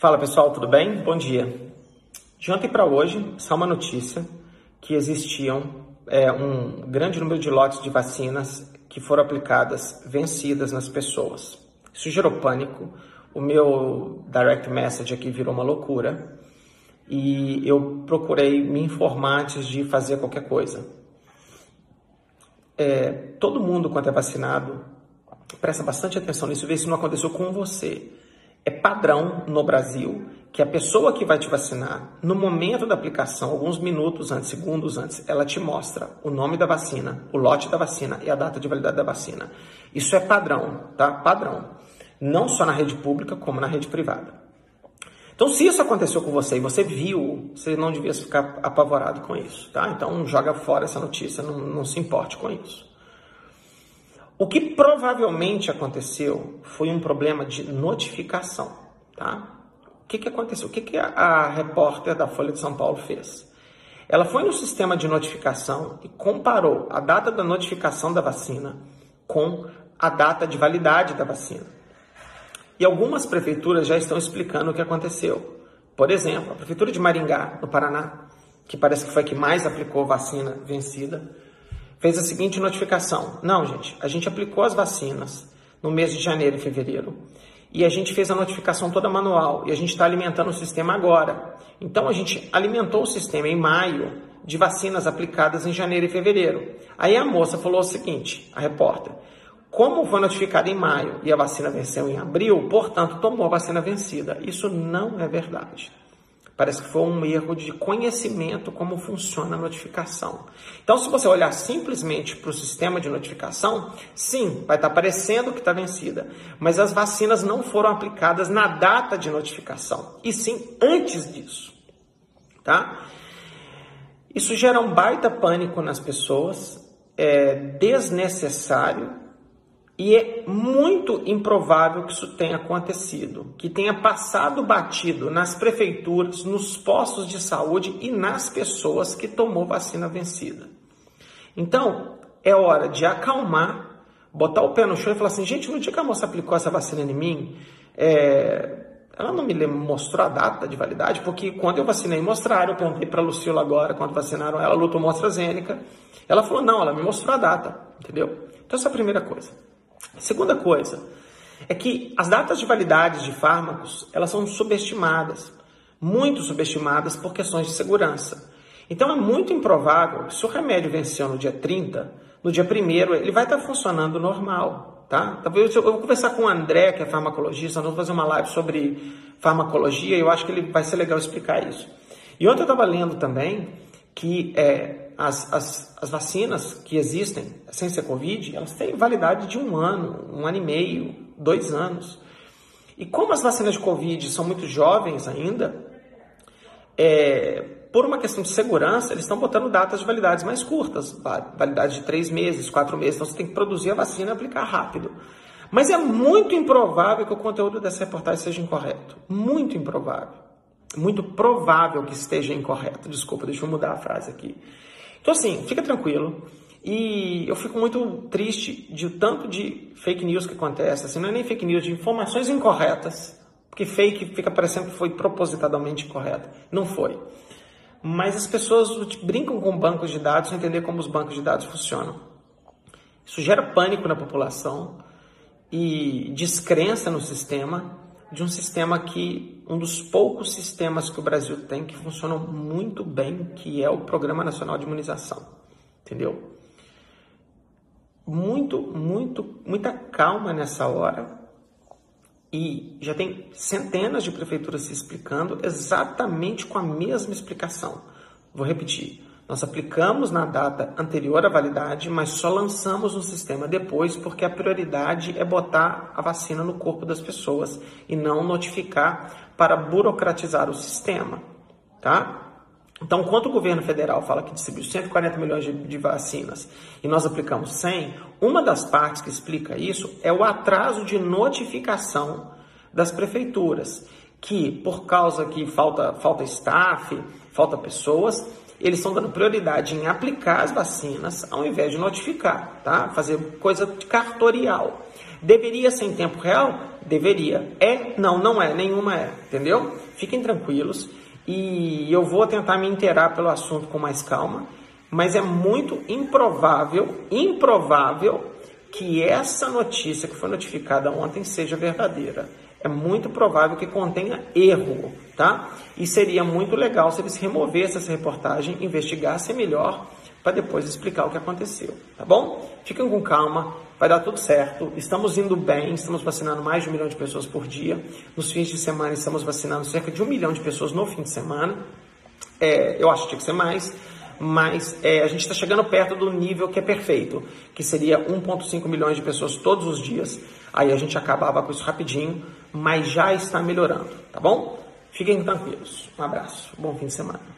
Fala pessoal, tudo bem? Bom dia. De ontem para hoje, só uma notícia que existiam é, um grande número de lotes de vacinas que foram aplicadas vencidas nas pessoas. Isso gerou pânico. O meu direct message aqui virou uma loucura e eu procurei me informar antes de fazer qualquer coisa. É, todo mundo, quando é vacinado, presta bastante atenção nisso, vê se não aconteceu com você. É padrão no Brasil que a pessoa que vai te vacinar, no momento da aplicação, alguns minutos antes, segundos antes, ela te mostra o nome da vacina, o lote da vacina e a data de validade da vacina. Isso é padrão, tá? Padrão. Não só na rede pública, como na rede privada. Então, se isso aconteceu com você e você viu, você não devia ficar apavorado com isso, tá? Então, joga fora essa notícia, não, não se importe com isso. O que provavelmente aconteceu foi um problema de notificação, tá? O que, que aconteceu? O que, que a, a repórter da Folha de São Paulo fez? Ela foi no sistema de notificação e comparou a data da notificação da vacina com a data de validade da vacina. E algumas prefeituras já estão explicando o que aconteceu. Por exemplo, a prefeitura de Maringá, no Paraná, que parece que foi a que mais aplicou vacina vencida, fez a seguinte notificação: Não, gente, a gente aplicou as vacinas no mês de janeiro e fevereiro e a gente fez a notificação toda manual e a gente está alimentando o sistema agora. Então a gente alimentou o sistema em maio de vacinas aplicadas em janeiro e fevereiro. Aí a moça falou o seguinte, a repórter, como foi notificada em maio e a vacina venceu em abril, portanto tomou a vacina vencida. Isso não é verdade. Parece que foi um erro de conhecimento como funciona a notificação. Então, se você olhar simplesmente para o sistema de notificação, sim, vai estar aparecendo que está vencida. Mas as vacinas não foram aplicadas na data de notificação, e sim antes disso. Tá? Isso gera um baita pânico nas pessoas, é desnecessário e é muito improvável que isso tenha acontecido, que tenha passado batido nas prefeituras, nos postos de saúde e nas pessoas que tomou vacina vencida. Então, é hora de acalmar, botar o pé no chão e falar assim, gente, no dia que a moça aplicou essa vacina em mim, é... ela não me mostrou a data de validade, porque quando eu vacinei, mostraram, eu perguntei para a Lucila agora, quando vacinaram ela, lutou AstraZeneca, ela falou, não, ela me mostrou a data, entendeu? Então, essa é a primeira coisa. Segunda coisa é que as datas de validade de fármacos elas são subestimadas, muito subestimadas por questões de segurança. Então é muito improvável que se o remédio venceu no dia 30, no dia 1 ele vai estar funcionando normal, tá? Talvez eu, vou conversar com o André, que é farmacologista, nós vamos fazer uma live sobre farmacologia e eu acho que ele vai ser legal explicar isso. E ontem eu estava lendo também que é, as, as, as vacinas que existem sem ser Covid, elas têm validade de um ano, um ano e meio, dois anos. E como as vacinas de Covid são muito jovens ainda, é, por uma questão de segurança, eles estão botando datas de validades mais curtas, validade de três meses, quatro meses. Então você tem que produzir a vacina e aplicar rápido. Mas é muito improvável que o conteúdo dessa reportagem seja incorreto. Muito improvável. Muito provável que esteja incorreto. Desculpa, deixa eu mudar a frase aqui. Então, assim, fica tranquilo. E eu fico muito triste de o tanto de fake news que acontece. Assim, não é nem fake news, de informações incorretas. Porque fake fica parecendo que foi propositadamente incorreta. Não foi. Mas as pessoas brincam com bancos de dados sem entender como os bancos de dados funcionam. Isso gera pânico na população e descrença no sistema de um sistema que, um dos poucos sistemas que o Brasil tem que funcionam muito bem, que é o Programa Nacional de Imunização. Entendeu? Muito, muito, muita calma nessa hora. E já tem centenas de prefeituras se explicando exatamente com a mesma explicação. Vou repetir. Nós aplicamos na data anterior à validade, mas só lançamos o sistema depois porque a prioridade é botar a vacina no corpo das pessoas e não notificar para burocratizar o sistema, tá? Então, quando o governo federal fala que distribuiu 140 milhões de, de, vacinas e nós aplicamos 100, uma das partes que explica isso é o atraso de notificação das prefeituras, que por causa que falta, falta staff, falta pessoas, eles estão dando prioridade em aplicar as vacinas ao invés de notificar, tá? Fazer coisa cartorial. Deveria ser em tempo real? Deveria. É? Não, não é. Nenhuma é. Entendeu? Fiquem tranquilos e eu vou tentar me inteirar pelo assunto com mais calma, mas é muito improvável, improvável que essa notícia que foi notificada ontem seja verdadeira. É muito provável que contenha erro, tá? E seria muito legal se eles removessem essa reportagem, investigassem melhor para depois explicar o que aconteceu, tá bom? Fiquem com calma, vai dar tudo certo. Estamos indo bem, estamos vacinando mais de um milhão de pessoas por dia. Nos fins de semana estamos vacinando cerca de um milhão de pessoas no fim de semana. É, eu acho que tinha que ser mais mas é, a gente está chegando perto do nível que é perfeito, que seria 1,5 milhões de pessoas todos os dias. Aí a gente acabava com isso rapidinho, mas já está melhorando, tá bom? Fiquem tranquilos. Um abraço, bom fim de semana.